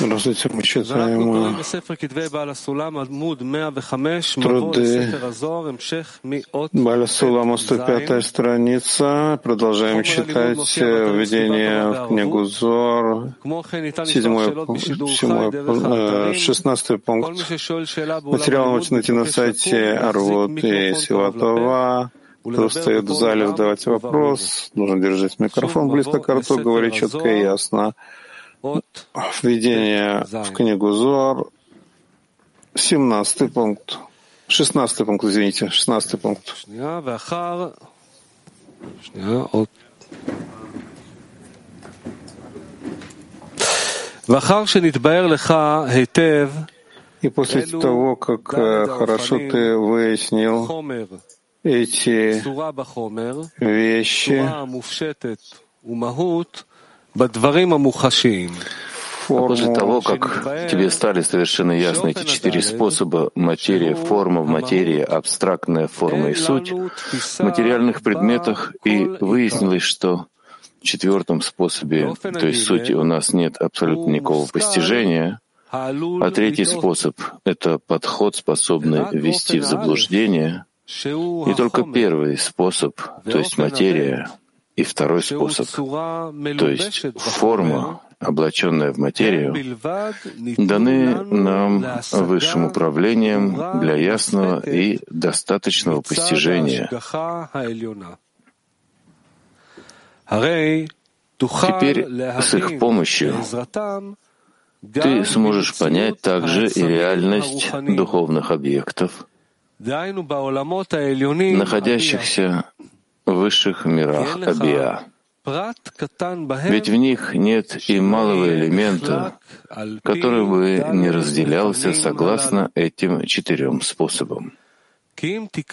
Здравствуйте, мы читаем труды Баля Сулама, 105 страница. Продолжаем читать введение в книгу Зор, 7, 16 пункт. Материал можете найти на сайте Арвот и Силатова. Кто стоит в зале, задавать вопрос, нужно держать микрофон близко к рту, говорить четко и ясно. Введение в книгу Зуар, 17 пункт. 16 пункт, извините, 16 пункт. И после того, как хорошо ты выяснил эти вещи, а после того, как тебе стали совершенно ясны эти четыре способа — материя, форма в материи, абстрактная форма и суть — в материальных предметах, и выяснилось, что в четвертом способе, то есть сути, у нас нет абсолютно никакого постижения, а третий способ — это подход, способный ввести в заблуждение, и только первый способ, то есть материя, и второй способ, то есть форма, облаченная в материю, даны нам высшим управлением для ясного и достаточного постижения. Теперь с их помощью ты сможешь понять также и реальность духовных объектов, находящихся в высших мирах Абиа. Ведь в них нет и малого элемента, который бы не разделялся согласно этим четырем способам. Ведь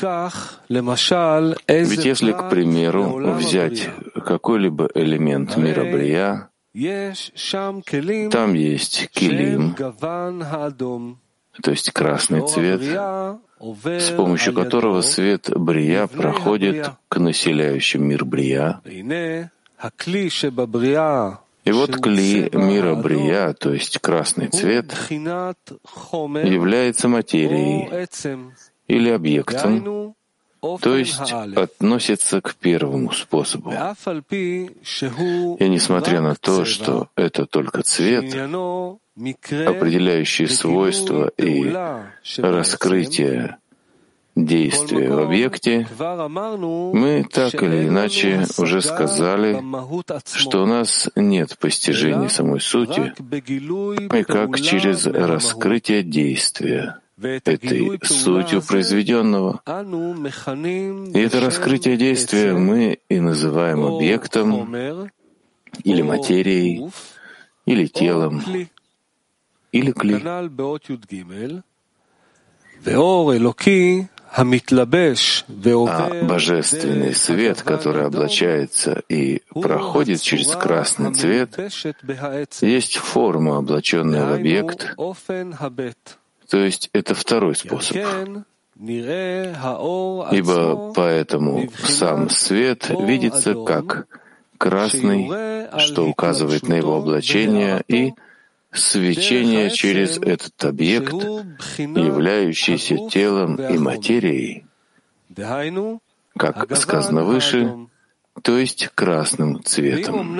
если, к примеру, взять какой-либо элемент мира Брия, там есть килим, то есть красный цвет, с помощью которого свет Брия проходит к населяющим мир Брия. И вот кли мира Брия, то есть красный цвет, является материей или объектом, то есть относится к первому способу. И несмотря на то, что это только цвет, определяющий свойства и раскрытие действия в объекте, мы так или иначе уже сказали, что у нас нет постижения самой сути, и как через раскрытие действия этой сутью произведенного. И это раскрытие действия мы и называем объектом или материей, или телом, или кли. А божественный свет, который облачается и проходит через красный цвет, есть форма, облаченная в объект, то есть это второй способ. Ибо поэтому сам свет видится как красный, что указывает на его облачение, и свечение через этот объект, являющийся телом и материей, как сказано выше, то есть красным цветом.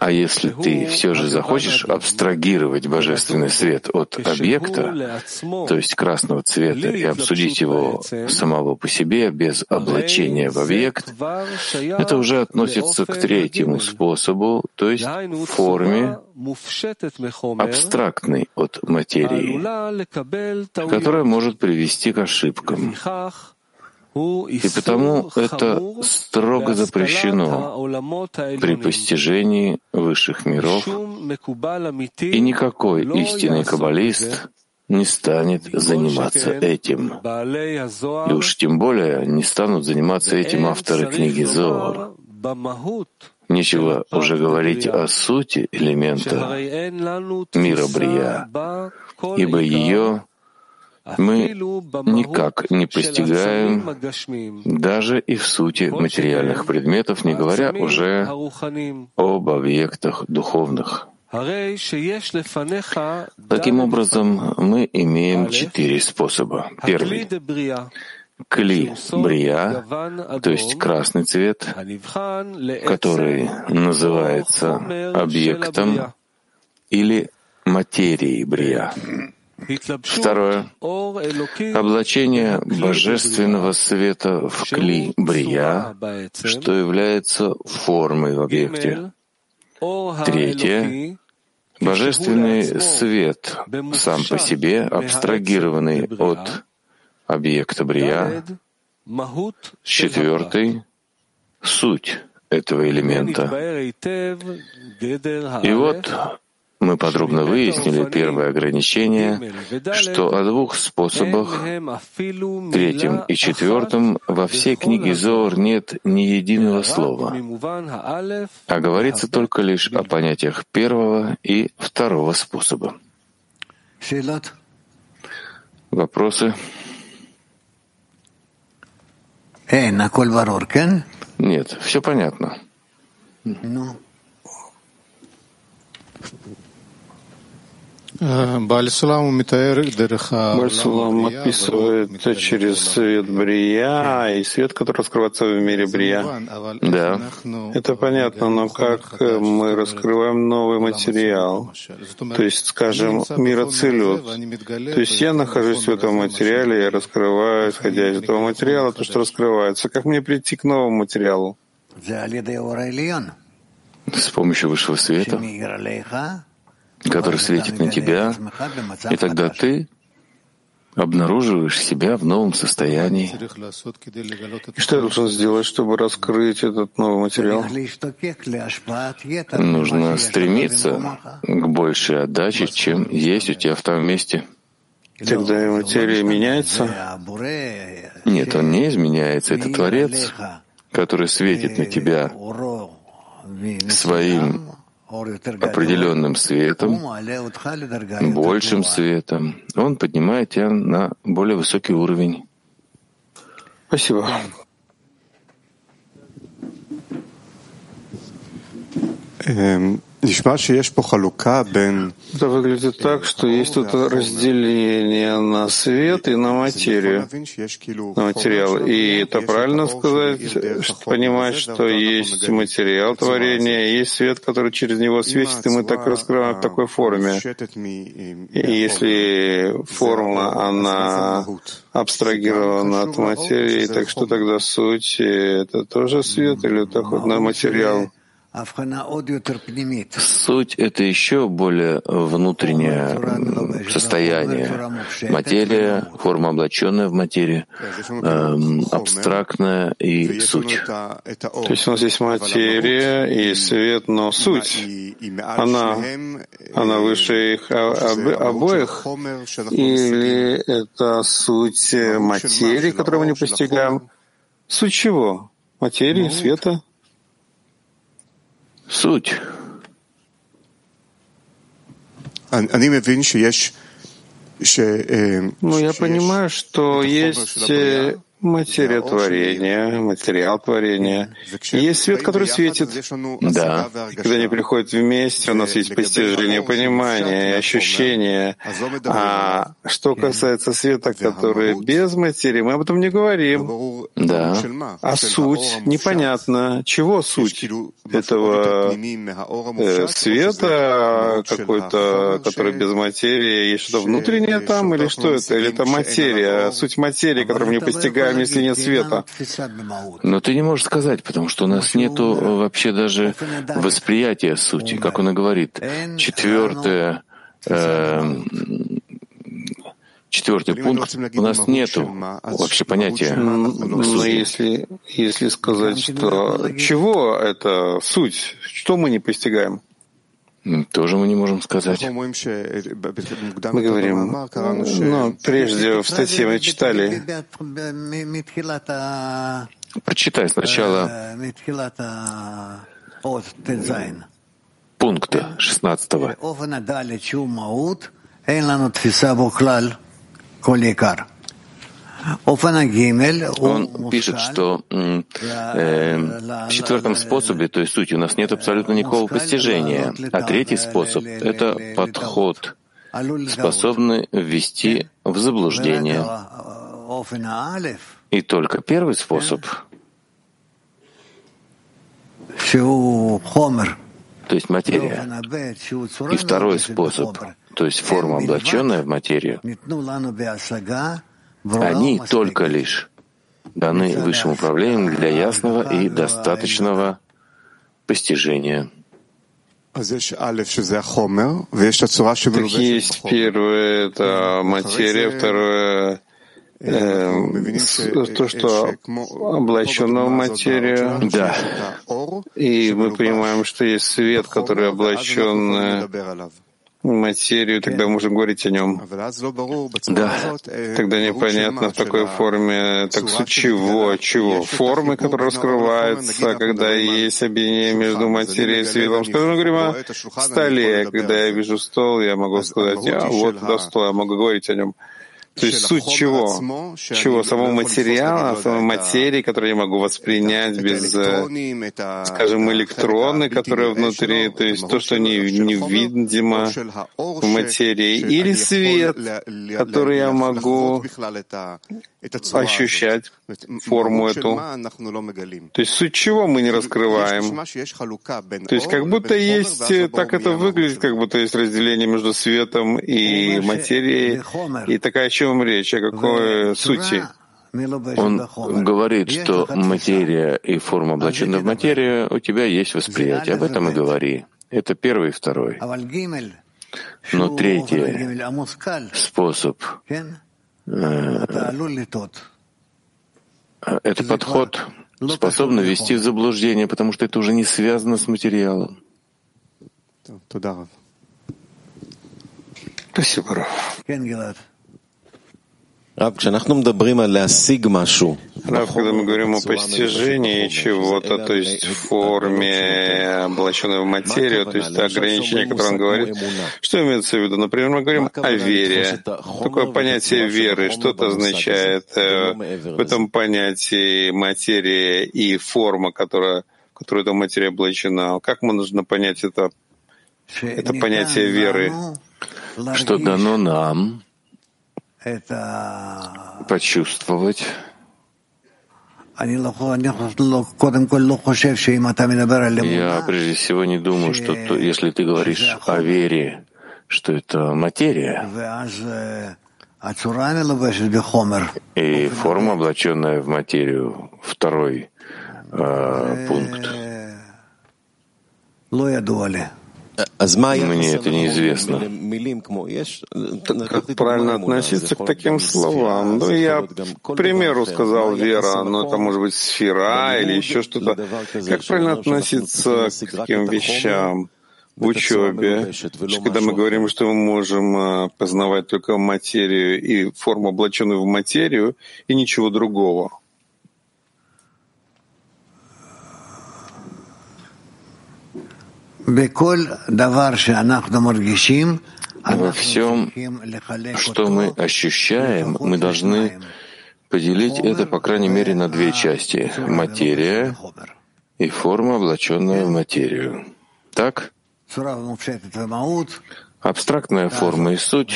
А если ты все же захочешь абстрагировать божественный свет от объекта, то есть красного цвета, и обсудить его самого по себе без облачения в объект, это уже относится к третьему способу, то есть форме абстрактной от материи, которая может привести к ошибкам. И потому это строго запрещено при постижении высших миров, и никакой истинный каббалист не станет заниматься этим. И уж тем более не станут заниматься этим авторы книги Зоар. Нечего уже говорить о сути элемента мира Брия, ибо ее мы никак не постигаем даже и в сути материальных предметов, не говоря уже об объектах духовных. Таким образом, мы имеем четыре способа. Первый — кли брия, то есть красный цвет, который называется объектом или материей брия. Второе. Облачение божественного света в кли брия, что является формой в объекте. Третье. Божественный свет сам по себе, абстрагированный от объекта брия. Четвертый — суть этого элемента. И вот мы подробно выяснили первое ограничение, что о двух способах, третьем и четвертом, во всей книге Зор нет ни единого слова, а говорится только лишь о понятиях первого и второго способа. Вопросы? Нет, все понятно. Бальсулам описывает через свет Брия и свет, который раскрывается в мире Брия. Да. Это понятно, но как мы раскрываем новый материал? То есть, скажем, мир Ацилют. То есть я нахожусь в этом материале, я раскрываю, исходя из этого материала, то, что раскрывается. Как мне прийти к новому материалу? С помощью высшего света который светит на тебя, и тогда ты обнаруживаешь себя в новом состоянии. И что я должен сделать, чтобы раскрыть этот новый материал? Нужно стремиться к большей отдаче, чем есть у тебя в том месте. Тогда материя меняется? Нет, он не изменяется. Это Творец, который светит на тебя своим определенным светом, большим светом, он поднимает тебя на более высокий уровень. Спасибо. Эм, это выглядит так, что есть тут разделение на свет и на материю, на материал. И это правильно сказать, что понимать, что есть материал творения, есть свет, который через него светит, и мы так раскрываем в такой форме. И если форма, она абстрагирована от материи, так что тогда суть — это тоже свет или это хоть на материал? Суть — это еще более внутреннее состояние. Материя, форма облаченная в материю, эм, абстрактная и суть. То есть у нас есть материя и свет, но суть, она, она выше их обоих, или это суть материи, которую мы не постигаем? Суть чего? Материи, света? Суть. Ну, я понимаю, что есть материя творения, материал творения. есть свет, который светит. Да. И когда они приходят вместе, у нас есть постижение, понимание, ощущение. А что касается света, который без материи, мы об этом не говорим. Да. А суть непонятно. Чего суть этого э, света какой-то, который без материи? Есть что-то внутреннее там или что это? Или это материя? Суть материи, которую мы не постигаем там, если нет света? Но ты не можешь сказать, потому что у нас нет вообще даже восприятия сути, как он и говорит. Четвертое, э, четвертый пункт, у нас нет вообще понятия. Но если, если сказать, что чего это суть, что мы не постигаем? Тоже мы не можем сказать. Мы говорим, но прежде в статье мы читали. Прочитай сначала пункта 16. Он пишет, что э, в четвертом способе, то есть сути, у нас нет абсолютно никакого постижения. А третий способ — это подход, способный ввести в заблуждение. И только первый способ, то есть материя, и второй способ, то есть форма, облаченная в материю, они только лишь даны высшим управлением для ясного и достаточного постижения. Так есть первое — это материя, второе э, то, что облачено в материю. Да. И мы понимаем, что есть свет, который облачен материю, тогда можем говорить о нем. Да. Тогда непонятно в такой форме, так с чего, чего? Формы, которые раскрываются, когда есть объединение между материей и светом. Скажем, мы говорим о столе. Когда я вижу стол, я могу сказать, я вот туда стол, я могу говорить о нем. То есть суть чего? Чего? Самого материала, самой материи, которую я могу воспринять без, э, скажем, электроны, которые внутри, то есть то, что не, невидимо в материи, или свет, который я могу ощущать форму эту. То есть суть чего мы не раскрываем? То есть как будто есть, э, так это выглядит, как будто есть разделение между светом и материей, и такая о чем речь, о какой сути? Он говорит, что материя и форма, облаченная в материю, у тебя есть восприятие. Об этом и говори. Это первый и второй. Но третий способ э, это подход способный ввести в заблуждение, потому что это уже не связано с материалом. Спасибо, Раф. Рав, когда мы говорим о постижении чего-то, то есть в форме, облаченной в материю, то есть ограничение, которое он говорит, что имеется в виду? Например, мы говорим о вере. Такое понятие веры, что это означает э, в этом понятии материя и форма, которая, которая эта материя облачена? Как мы нужно понять это, это понятие веры? Что дано нам почувствовать. Я прежде всего не думаю, что то, если ты говоришь о вере, что это материя, и форма, облаченная в материю, второй э, пункт. Мне это неизвестно. Как правильно относиться к таким словам? Ну, я, к примеру, сказал вера, но это может быть сфера или еще что-то. Как правильно относиться к таким вещам? в учебе, когда мы говорим, что мы можем а, познавать только материю и форму, облаченную в материю, и ничего другого. Во всем, что мы ощущаем, мы должны поделить это, по крайней мере, на две части — материя и форма, облаченная в материю. Так? Абстрактная форма и суть.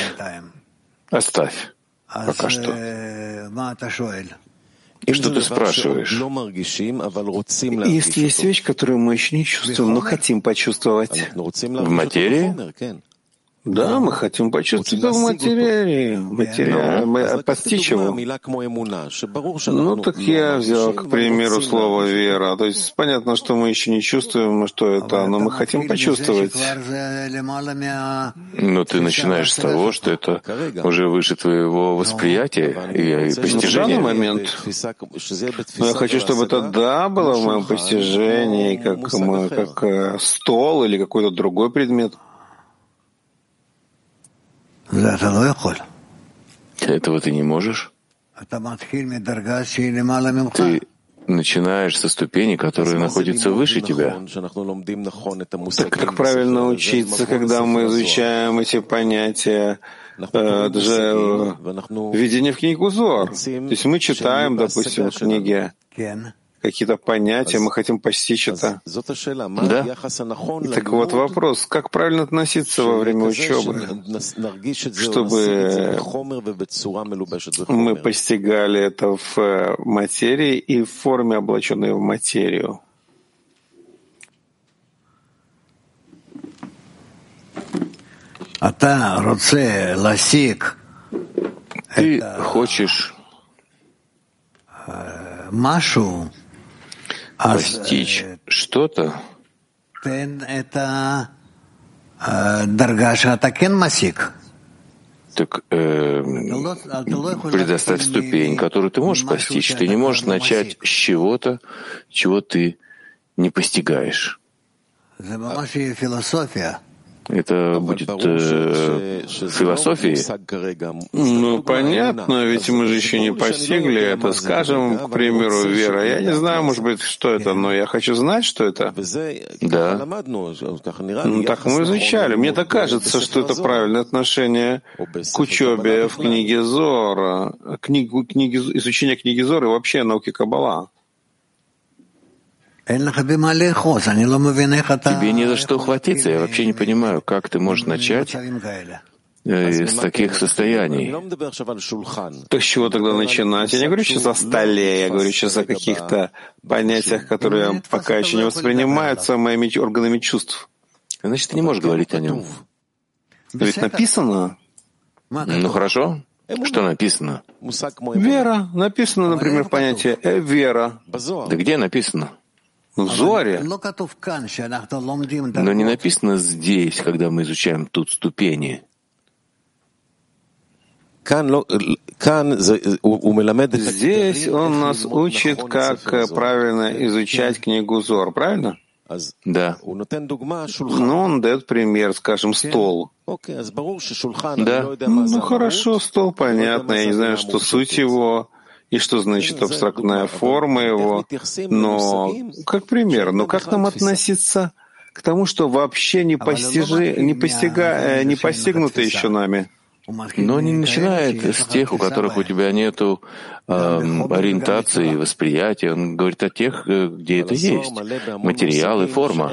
оставь пока что. И что ты спрашиваешь? Если есть вещь, которую мы еще не чувствуем, но хотим почувствовать. В материи? Да, мы хотим почувствовать это в материале, материале постичь его. Ну, так я взял, к примеру, слово «вера». То есть понятно, что мы еще не чувствуем, что это, но мы хотим почувствовать. Но ты начинаешь с того, что это уже выше твоего восприятия и постижения. В данный момент. Но я хочу, чтобы это «да» было в моем постижении, как, мы, как э, стол или какой-то другой предмет. Этого ты не можешь. Ты начинаешь со ступени, которая находится выше тебя. Так как правильно учиться, когда мы изучаем эти понятия, Это же введение в книгу Зор. То есть мы читаем, допустим, в книге какие-то понятия, мы хотим постичь это. Да? Так вот вопрос, как правильно относиться во время учебы, чтобы мы постигали это в э, материи и в форме, облаченной в материю. Ты хочешь Машу постичь что-то, так э, предоставь ступень, которую ты можешь постичь. Ты не можешь начать с чего-то, чего ты не постигаешь. Это будет э, философией? Ну, понятно, ведь мы же еще не постигли это. Скажем, к примеру, вера. Я не знаю, может быть, что это, но я хочу знать, что это. Да. Ну, так мы изучали. Мне так кажется, что это правильное отношение к учебе в книге Зора, книгу, книги, изучение книги Зора и вообще науки Каббала. Тебе не за что ухватиться. Я вообще не понимаю, как ты можешь начать из таких состояний. Так с чего тогда начинать? Я не говорю сейчас о столе, я говорю сейчас о каких-то понятиях, которые пока еще не воспринимаются моими органами чувств. Значит, ты не можешь говорить о нем. Ведь написано. Ну хорошо. Что написано? Вера. Написано, например, в понятие э, вера. Да где написано? В Зоре. Но не написано здесь, когда мы изучаем тут ступени. Здесь он нас учит, как правильно изучать книгу Зор, правильно? Да. Но он дает пример, скажем, стол. Да. Ну хорошо, стол, понятно. Я не знаю, что суть его и что значит абстрактная форма его, но как пример, но как нам относиться к тому, что вообще не, постижи, не, постига, не постигнуто еще нами? Но не начинает с тех, у которых у тебя нет э, ориентации и восприятия. Он говорит о тех, э, где это есть. Материал и форма.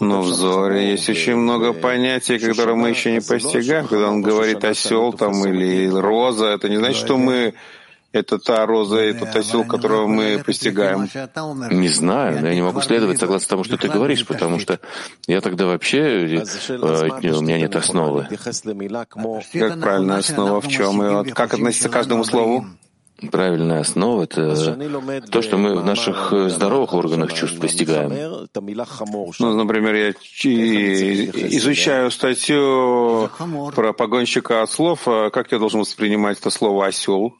Но в Зоре есть очень много понятий, которые мы еще не постигаем. Когда он говорит осел там или роза, это не значит, что мы это та роза, это осел, которого мы постигаем? Не знаю, но я не могу следовать согласно тому, что ты говоришь, потому что я тогда вообще, э, у меня нет основы. Как правильная основа в чем? И вот как относиться к каждому слову? Правильная основа — это то, что мы в наших э, здоровых органах чувств постигаем. Ну, например, я изучаю статью про погонщика от слов. А как я должен воспринимать это слово «осел»?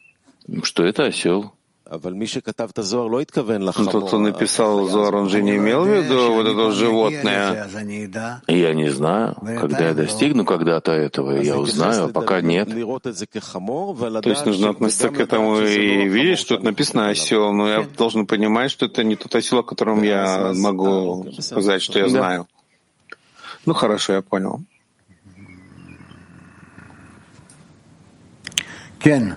Что это осел? Тот, кто написал Зор, он же не имел в виду вот это животное. Я не знаю. Когда я достигну когда-то этого, я узнаю, а пока нет. То есть нужно относиться к этому и видеть, что тут написано осел, но я должен понимать, что это не тот осел, о котором я могу сказать, что я знаю. Ну хорошо, я понял. Кен.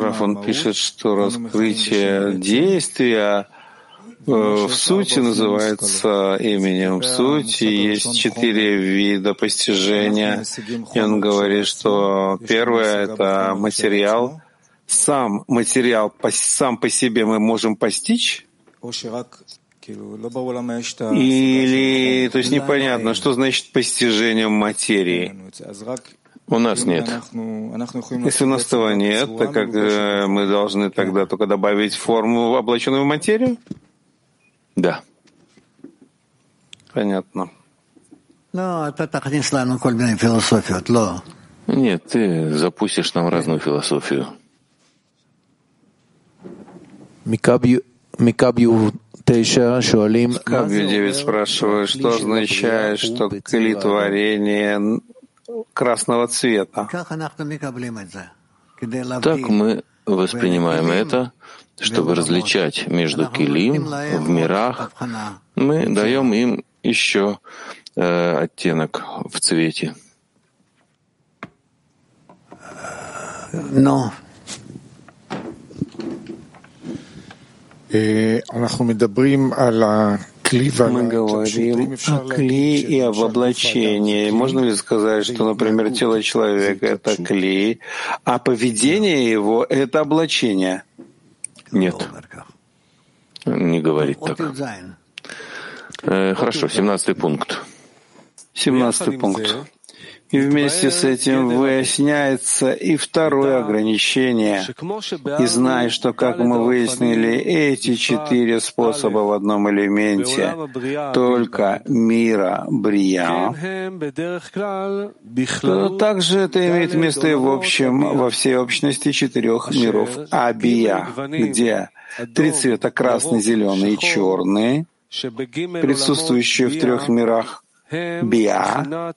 Раф, он пишет, что раскрытие действия э, в сути называется именем. В сути есть четыре вида постижения. И он говорит, что первое — это материал. Сам материал сам по себе мы можем постичь, или, то есть непонятно, что значит постижением материи. У нас нет. Если у нас этого нет, то как э, мы должны тогда только добавить форму, облаченную в материю? Да. Понятно. Нет, ты запустишь нам разную философию. Кабью 9 спрашивает, что означает, что клитворение красного цвета. Так мы воспринимаем это, чтобы различать между килим в мирах, мы даем им еще э, оттенок в цвете. Но мы говорим о кли и об облачении. Можно ли сказать, что, например, тело человека — это кли, а поведение его — это облачение? Нет, не говорит так. Э, хорошо, семнадцатый пункт. Семнадцатый пункт. И вместе с этим выясняется и второе ограничение. И знай, что, как мы выяснили, эти четыре способа в одном элементе только мира Брия, то также это имеет место и в общем, во всей общности четырех миров Абия, где три цвета — красный, зеленый и черный, присутствующие в трех мирах биа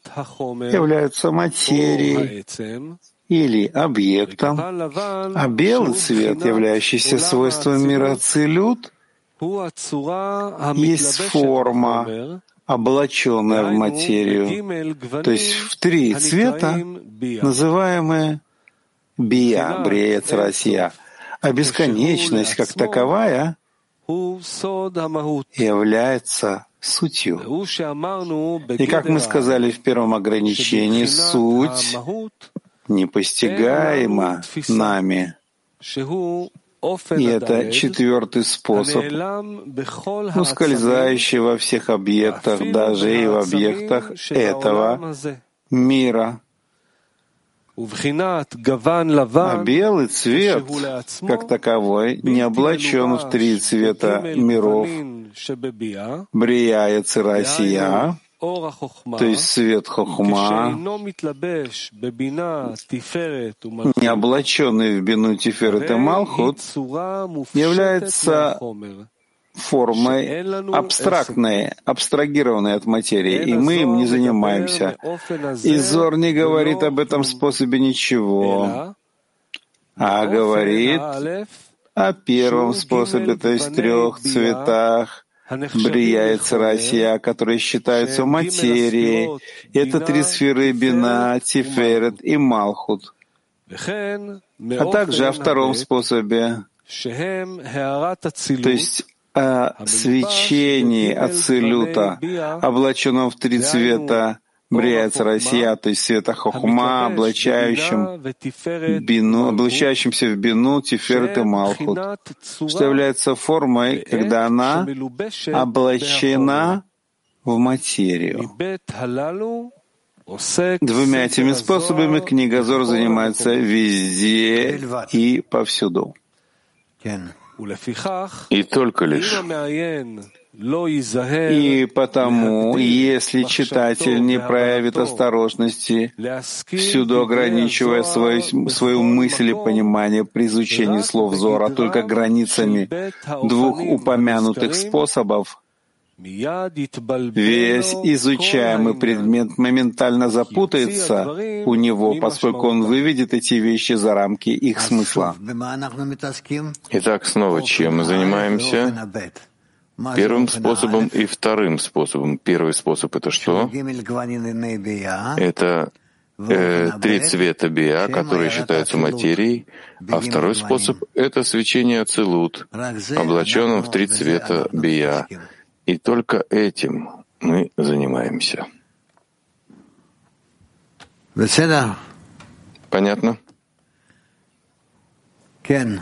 являются материей или объектом, а белый цвет, являющийся свойством мира целют, есть форма, облаченная в материю, то есть в три цвета, называемые бия, бреец, Россия, а бесконечность как таковая является сутью. И как мы сказали в первом ограничении, суть непостигаема нами. И это четвертый способ, ускользающий во всех объектах, даже и в объектах этого мира. А белый цвет, как таковой, не облачен в три цвета миров, Брия и Цирасия, то есть свет Хохма, не облаченный в бину Тиферет и Малхут, является формой абстрактной, абстрагированной от материи, и мы им не занимаемся. И Зор не говорит об этом способе ничего, а говорит о первом способе, то есть трех цветах, Брия и Россия, которые считаются материей. Это три сферы Бина, Тиферет и Малхут. А также о втором способе, то есть о свечении Ацилюта, облаченном в три цвета Бриац Россия, то есть света Хохма, облачающим бину, облачающимся в бину Тиферет и Малхут, что является формой, когда она облачена в материю. Двумя этими способами книга занимается везде и повсюду. И только лишь и потому, если читатель не проявит осторожности, всюду ограничивая свою, свою мысль и понимание при изучении слов Зора только границами двух упомянутых способов, Весь изучаемый предмет моментально запутается у него, поскольку он выведет эти вещи за рамки их смысла. Итак, снова чем мы занимаемся? Первым способом и вторым способом. Первый способ — это что? Это э, три цвета биа, которые считаются материей, а второй способ — это свечение ацелут, облаченным в три цвета бия. И только этим мы занимаемся. Понятно? Кен.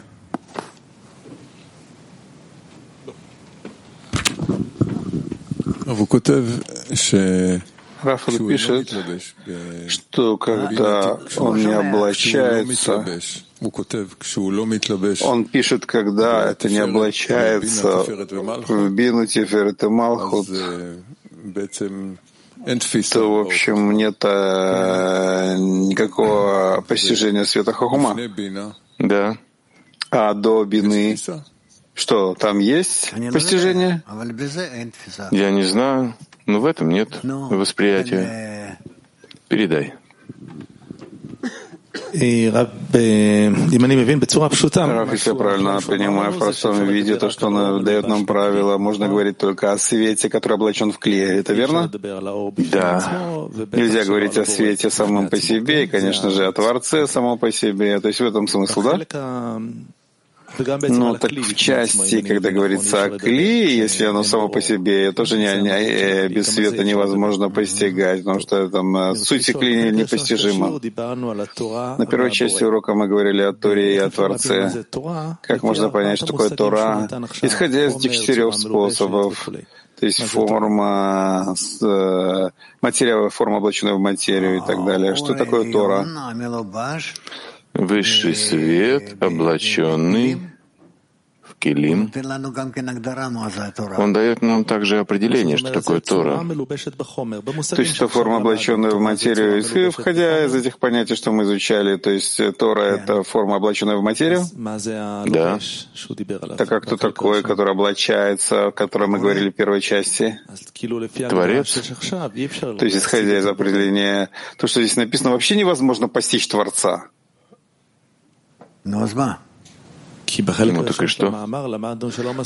Рафаэль пишет, что когда он не облачается, он пишет, когда это не облачается в Бину, Тиферет и Малхут, то, в общем, нет э, никакого постижения света Хохума. Да. А до Бины что, там есть постижение? Я не знаю, но в этом нет восприятия. Передай. если я правильно понимаю, в простом виде, то, что он дает нам правила, можно говорить только о свете, который облачен в клей. Это верно? Да. Нельзя говорить о свете самом по себе, и, конечно же, о Творце самом по себе. То есть в этом смысл, да? Ну, так в части, когда говорится о кли, если оно само по себе, тоже не, не, э, без света невозможно постигать, потому что там э, суть кли непостижима. На первой части урока мы говорили о Торе и о Творце. Как можно понять, что такое Тора, исходя из этих четырех способов? То есть форма, э, материя, форма облаченная в материю и так далее. Что такое Тора? Высший свет, облаченный в килим, он дает нам также определение, что такое Тора. То есть это форма, облаченная в материю. И, входя из этих понятий, что мы изучали, то есть Тора — это форма, облаченная в материю? Да. Так как кто такой, который облачается, о котором мы говорили в первой части? Творец. То есть, исходя из определения, то, что здесь написано, вообще невозможно постичь Творца. Ну, так и что?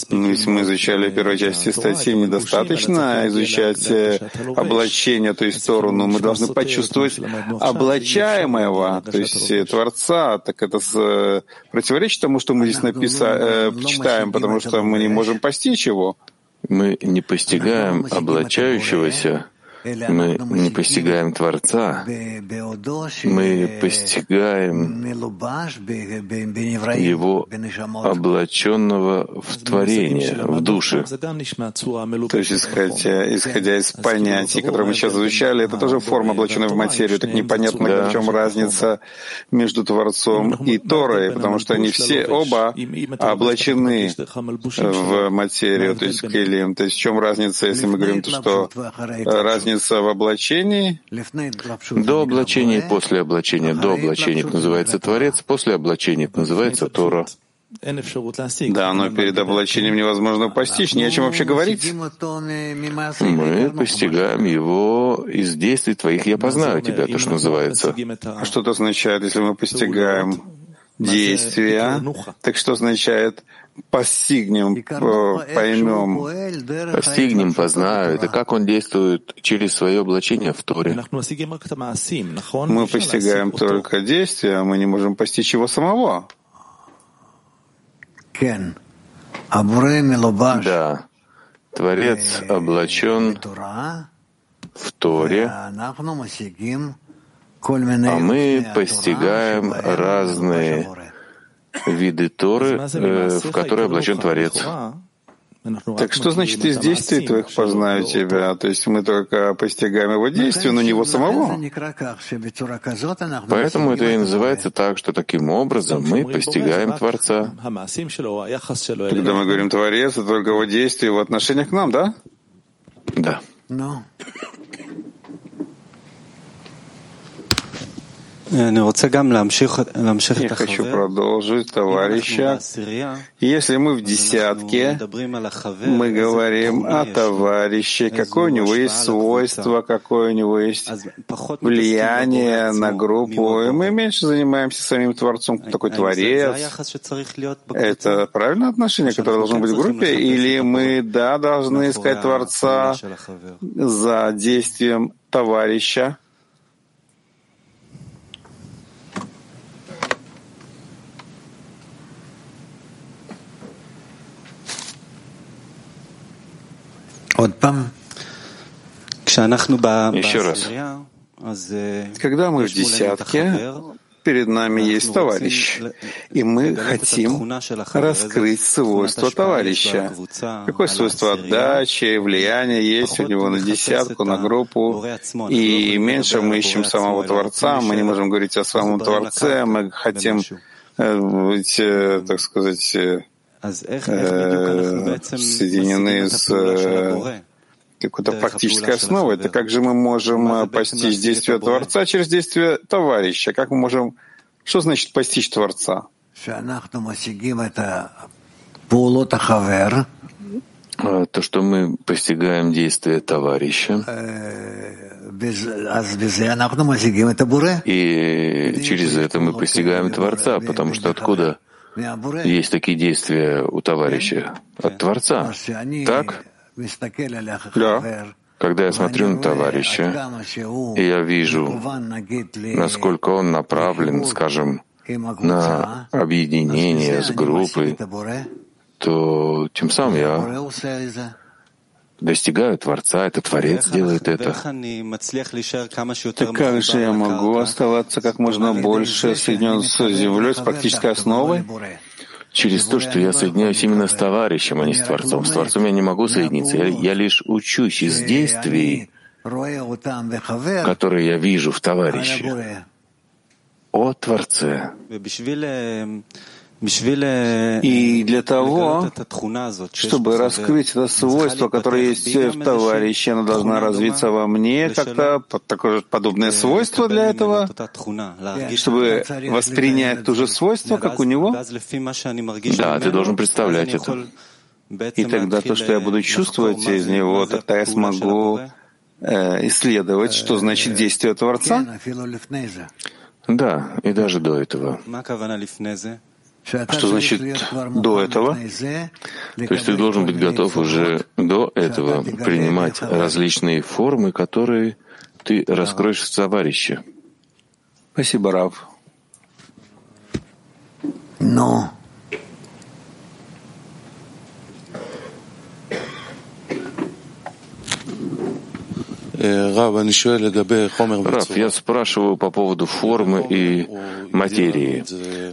Ну, если мы изучали первой части статьи, недостаточно изучать э, облачение, то есть сторону. Мы должны почувствовать облачаемого, то есть э, Творца. Так это э, противоречит тому, что мы здесь написали, читаем, потому что мы не можем постичь его. Мы не постигаем облачающегося, мы не постигаем Творца, мы постигаем Его облаченного в творение, в душе. То есть, исходя, исходя из понятий, которые мы сейчас изучали, это тоже форма, облаченная в материю. Так непонятно, да. в чем разница между Творцом и Торой, потому что они все оба облачены в материю, то есть в Келим. То есть в чем разница, если мы говорим, что разница разница в облачении? До облачения и после облачения. До облачения это называется Творец, после облачения это называется Тора. Да, но перед облачением невозможно постичь, не о чем вообще говорить. Мы постигаем его из действий твоих. Я познаю тебя, то, что называется. А что это означает, если мы постигаем действия? Так что означает постигнем, поймем. Постигнем, познаю. Это как он действует через свое облачение в Торе. Мы постигаем только действия, а мы не можем постичь его самого. Да. Творец облачен в Торе, а мы постигаем разные виды Торы, э, в которые облачен Творец. Так что значит из действий твоих познаю тебя? То есть мы только постигаем его действия, но не его самого. Поэтому это и называется так, что таким образом мы постигаем Творца. Когда мы говорим Творец, это только его действия в отношениях к нам, да? Да. Я хочу продолжить, товарища. Если мы в десятке, мы говорим о товарище, какое у него есть свойство, какое у него есть влияние на группу, и мы меньше занимаемся самим Творцом, кто такой Творец. Это правильное отношение, которое должно быть в группе, или мы, да, должны искать Творца за действием товарища, Еще раз. Когда мы в десятке, перед нами есть товарищ, и мы хотим раскрыть свойства товарища. Какое свойство отдачи, влияния есть у него на десятку, на группу, и меньше мы ищем самого Творца, мы не можем говорить о самом Творце, мы хотим э, быть, э, так сказать, э, соединены с какой-то практической основой. Это как же мы можем постичь действие Творца через действие товарища? Как мы можем... Что значит постичь Творца? А, то, что мы постигаем действие товарища, и через это мы постигаем Творца, потому что откуда есть такие действия у товарища? От Творца. Так? Да. Когда я смотрю на товарища, и я вижу, насколько он направлен, скажем, на объединение с группой, то тем самым я достигаю Творца, это Творец делает это. Так как же я могу оставаться как можно больше соединен с землей, с практической основой? Через то, что я соединяюсь именно с товарищем, а не с Творцом. С Творцом я не могу соединиться. Я, я лишь учусь из действий, которые я вижу в товарище, о Творце. И для того, чтобы раскрыть это свойство, которое есть в товарище, оно должно развиться во мне, как-то такое подобное свойство для этого, чтобы воспринять то же свойство, как у него. Да, ты должен представлять это. И тогда то, что я буду чувствовать из него, тогда я смогу э, исследовать, что значит действие Творца. Да, и даже до этого. Что значит до этого? То есть ты должен быть готов уже до этого принимать различные формы, которые ты раскроешь в товарище. Спасибо, Рав. Но Раф, я спрашиваю по поводу формы и материи.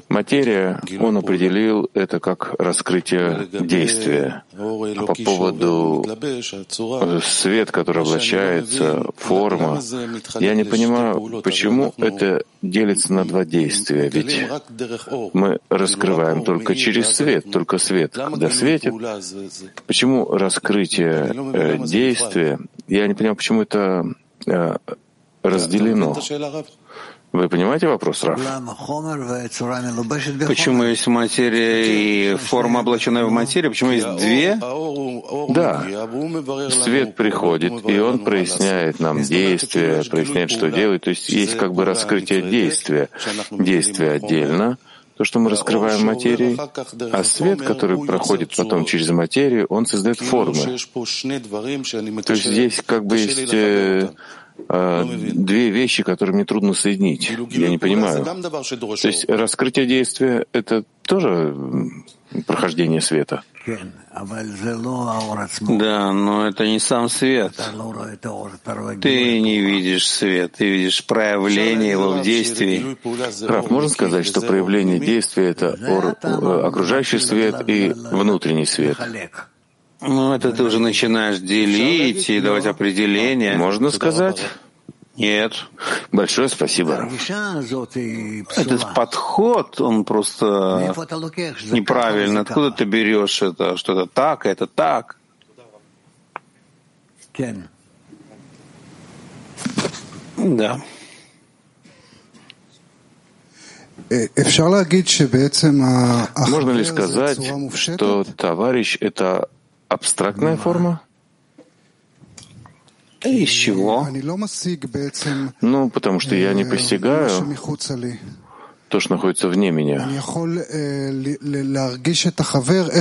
Материя, он определил это как раскрытие действия. А по поводу свет, который облачается, форма, я не понимаю, почему это делится на два действия. Ведь мы раскрываем только через свет, только свет, когда светит. Почему раскрытие э, действия? Я не понимаю, почему это э, разделено. Вы понимаете вопрос, Раф? Почему есть материя и форма, облаченная в материю? Почему есть две? Да. Свет приходит, и он проясняет нам действия, проясняет, что делать. То есть есть как бы раскрытие действия. Действие отдельно, то, что мы раскрываем материи, а свет, который проходит потом через материю, он создает формы. То есть здесь как бы есть э, две вещи, которые мне трудно соединить. Я не понимаю. То есть раскрытие действия — это тоже прохождение света. Да, но это не сам свет. Ты не видишь свет, ты видишь проявление его в действии. Раф, можно сказать, что проявление действия — это э, окружающий свет и внутренний свет? Ну, это ты уже начинаешь делить и давать определения. Можно сказать? Нет. Большое спасибо. Этот подход, он просто неправильный. Откуда ты берешь это, что это так, это так? Да. Можно ли сказать, что товарищ — это абстрактная форма? Из чего? Ну, потому что я не постигаю то, что находится вне меня.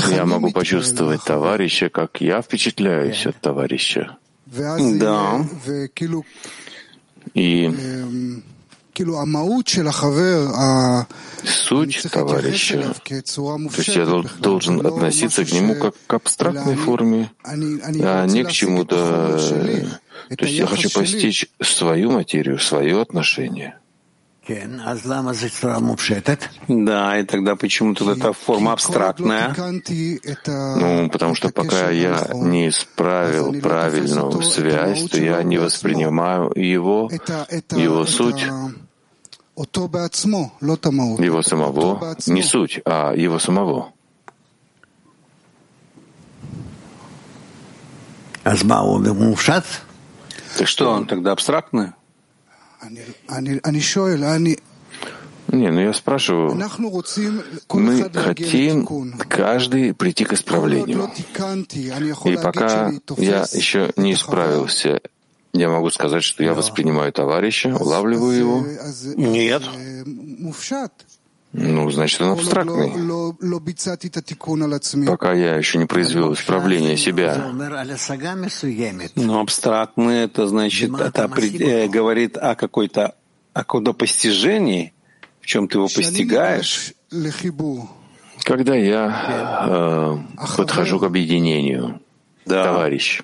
Я могу почувствовать товарища, как я впечатляюсь от товарища. Да. И суть товарища, то есть я должен относиться к нему как к абстрактной форме, а не к чему-то то есть я хочу постичь свою материю, свое отношение. Да, и тогда почему то эта форма абстрактная? Ну, потому что пока я не исправил правильную связь, то я не воспринимаю его, его суть, его самого, не суть, а его самого. Так что он тогда абстрактный? Не, ну я спрашиваю, мы хотим каждый прийти к исправлению. И пока я еще не исправился, я могу сказать, что я воспринимаю товарища, улавливаю его? Нет. Ну, значит, он абстрактный. Пока я еще не произвел исправление себя. Но абстрактный — это значит, это э, говорит о какой-то о каком-то постижении, в чем ты его постигаешь. Когда я э, подхожу к объединению, да. товарищ,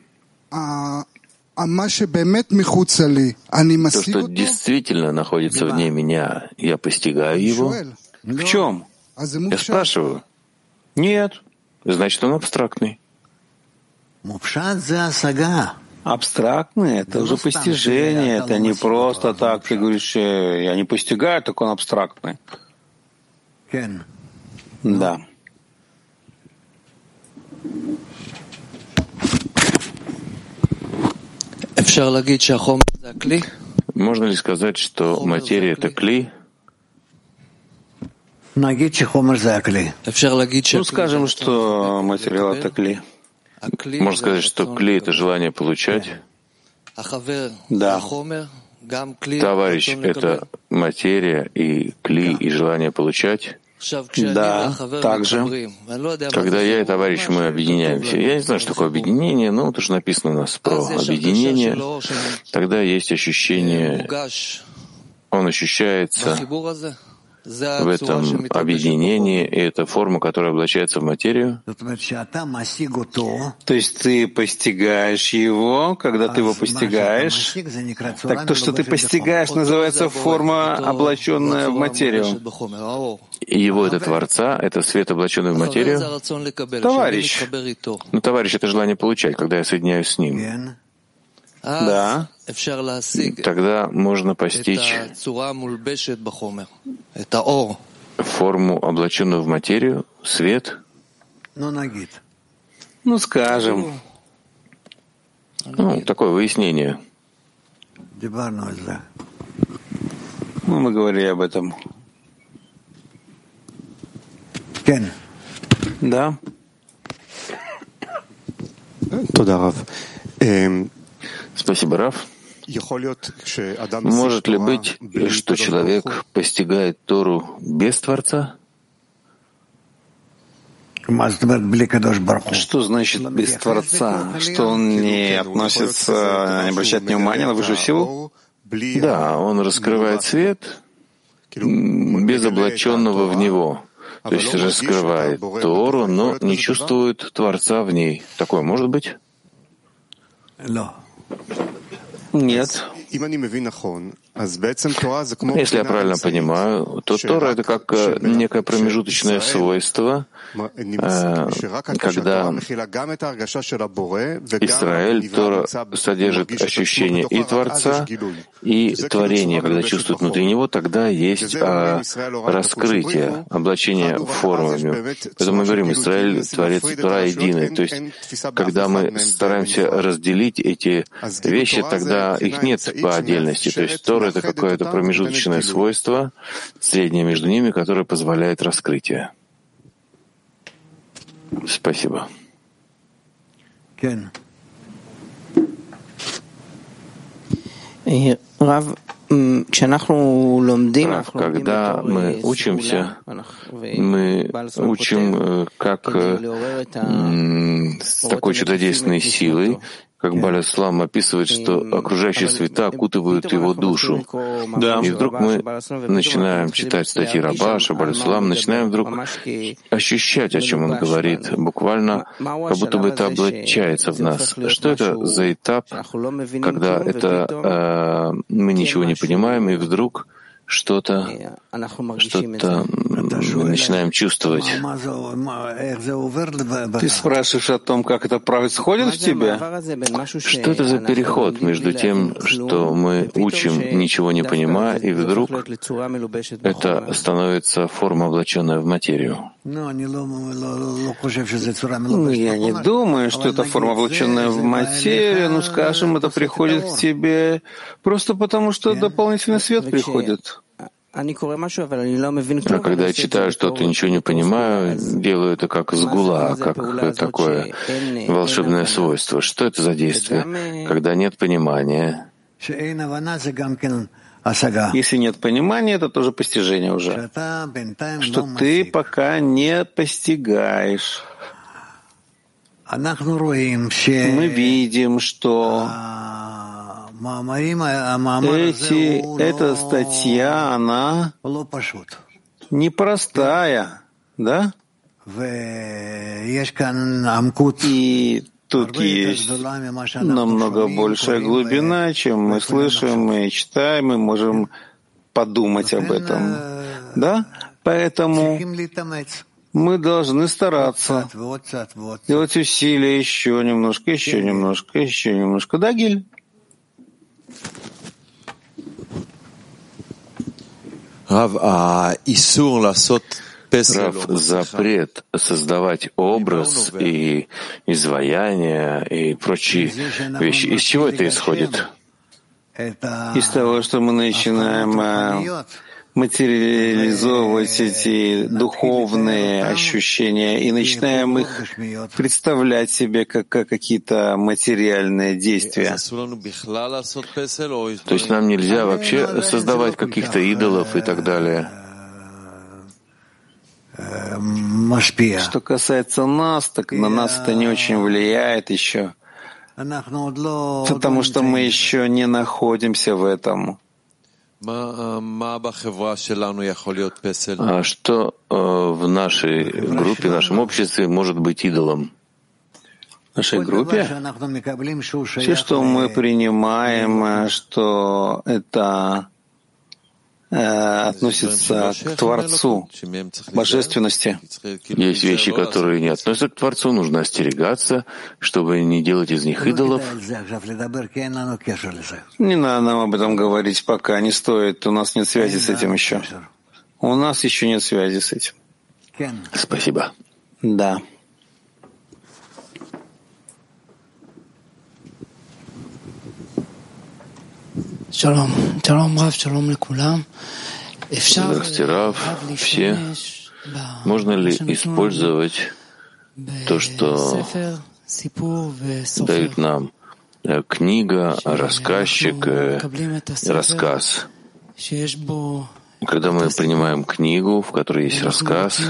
то, что действительно находится вне меня, я постигаю его. В чем? Я спрашиваю. Нет. Значит, он абстрактный. Абстрактный — это уже постижение, это не просто так, ты говоришь, «Э, я не постигаю, так он абстрактный. Да. Можно ли сказать, что материя — это кли? Ну, скажем, что материал — это кли. Можно сказать, что кли — это желание получать. Да. Товарищ — это материя и кли, и желание получать. Да, также. Когда я и товарищ мы объединяемся, я не знаю, что такое объединение, но вот уже написано у нас про объединение, тогда есть ощущение, он ощущается в этом объединении, и это форма, которая облачается в материю. То есть ты постигаешь его, когда ты его постигаешь, так то, что ты постигаешь, называется форма, облаченная в материю. И его — это Творца, это свет, облаченный в материю. Товарищ. Ну, товарищ — это желание получать, когда я соединяюсь с ним. Да. Тогда можно постичь форму, облаченную в материю, свет. Ну, скажем. Ну, такое выяснение. Ну, мы говорили об этом. Да. Туда, Спасибо, Раф. Может ли быть, что человек постигает Тору без Творца? Что значит без Творца? Что он не относится, не обращает внимания на высшую силу? Да, он раскрывает свет без облаченного в него. То есть раскрывает Тору, но не чувствует Творца в ней. Такое может быть? Нет. Если я правильно понимаю, то Тора — это как некое промежуточное свойство, когда Израиль, Тора содержит ощущение и Творца, и творения, когда чувствует внутри него, тогда есть а, раскрытие, облачение формами. Поэтому мы говорим, Израиль, Творец Тора единый. То есть, когда мы стараемся разделить эти вещи, тогда их нет по отдельности. То есть Тора — это какое-то промежуточное свойство, среднее между ними, которое позволяет раскрытие. Спасибо. Рав, когда мы учимся, мы учим э, как э, с такой чудодейственной силой, как Баляслам описывает, что окружающие света окутывают его душу. Да. И вдруг мы начинаем читать статьи Рабаша, Баляслам, начинаем вдруг ощущать, о чем он говорит, буквально, как будто бы это облачается в нас. Что это за этап, когда это э, мы ничего не понимаем, и вдруг что-то, что-то мы начинаем чувствовать. Ты спрашиваешь о том, как это происходит в тебе? Что это за переход между тем, что мы учим, ничего не понимая, и вдруг это становится форма, облаченная в материю? Ну, я не думаю, что это форма, облаченная в материю, но, скажем, это приходит к тебе просто потому, что дополнительный свет приходит. А когда я читаю что-то, ничего не понимаю, делаю это как сгула, как такое волшебное свойство. Что это за действие? Когда нет понимания. Если нет понимания, это тоже постижение уже. Что ты пока не постигаешь. Мы видим, что эти, эта статья, она непростая, да? И тут есть намного большая глубина, чем мы слышим мы читаем, мы можем подумать об этом. Да? Поэтому мы должны стараться делать усилия еще немножко, еще немножко, еще немножко. Да, Гиль? Рав, запрет создавать образ и изваяние и прочие вещи. Из чего это исходит? Из того, что мы начинаем э, материализовывать эти духовные ощущения и начинаем их представлять себе как, как какие-то материальные действия. То есть нам нельзя вообще создавать каких-то идолов и так далее. Что касается нас, так на нас это не очень влияет еще, потому что мы еще не находимся в этом. А что э, в нашей группе, в нашем обществе может быть идолом? В нашей группе? Все, что мы принимаем, э, что это относится к Творцу, божественности. Есть вещи, которые не относятся к Творцу, нужно остерегаться, чтобы не делать из них идолов. Не надо нам об этом говорить пока, не стоит, у нас нет связи с этим еще. У нас еще нет связи с этим. Спасибо. Да. Здравствуйте, Рав, все. Можно ли использовать то, что дают нам э, книга, рассказчик, э, рассказ? Когда мы принимаем книгу, в которой есть рассказ,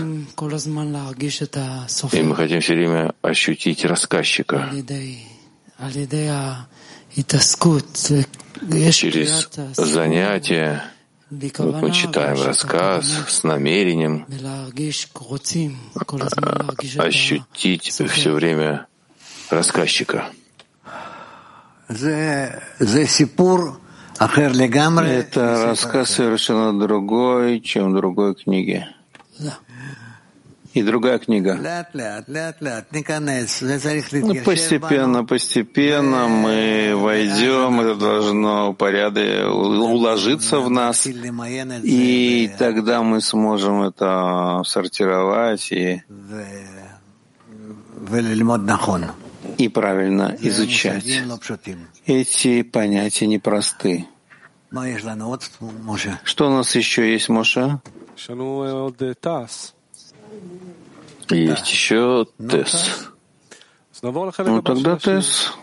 и мы хотим все время ощутить рассказчика, через занятия вот мы читаем рассказ с намерением ощутить все время рассказчика. Это рассказ совершенно другой, чем в другой книге и другая книга. Ну, постепенно, постепенно мы войдем, это должно порядок уложиться в нас, и тогда мы сможем это сортировать и, и правильно изучать. Эти понятия непросты. Что у нас еще есть, Моша? Есть еще Тесс. Ну тогда Тесс.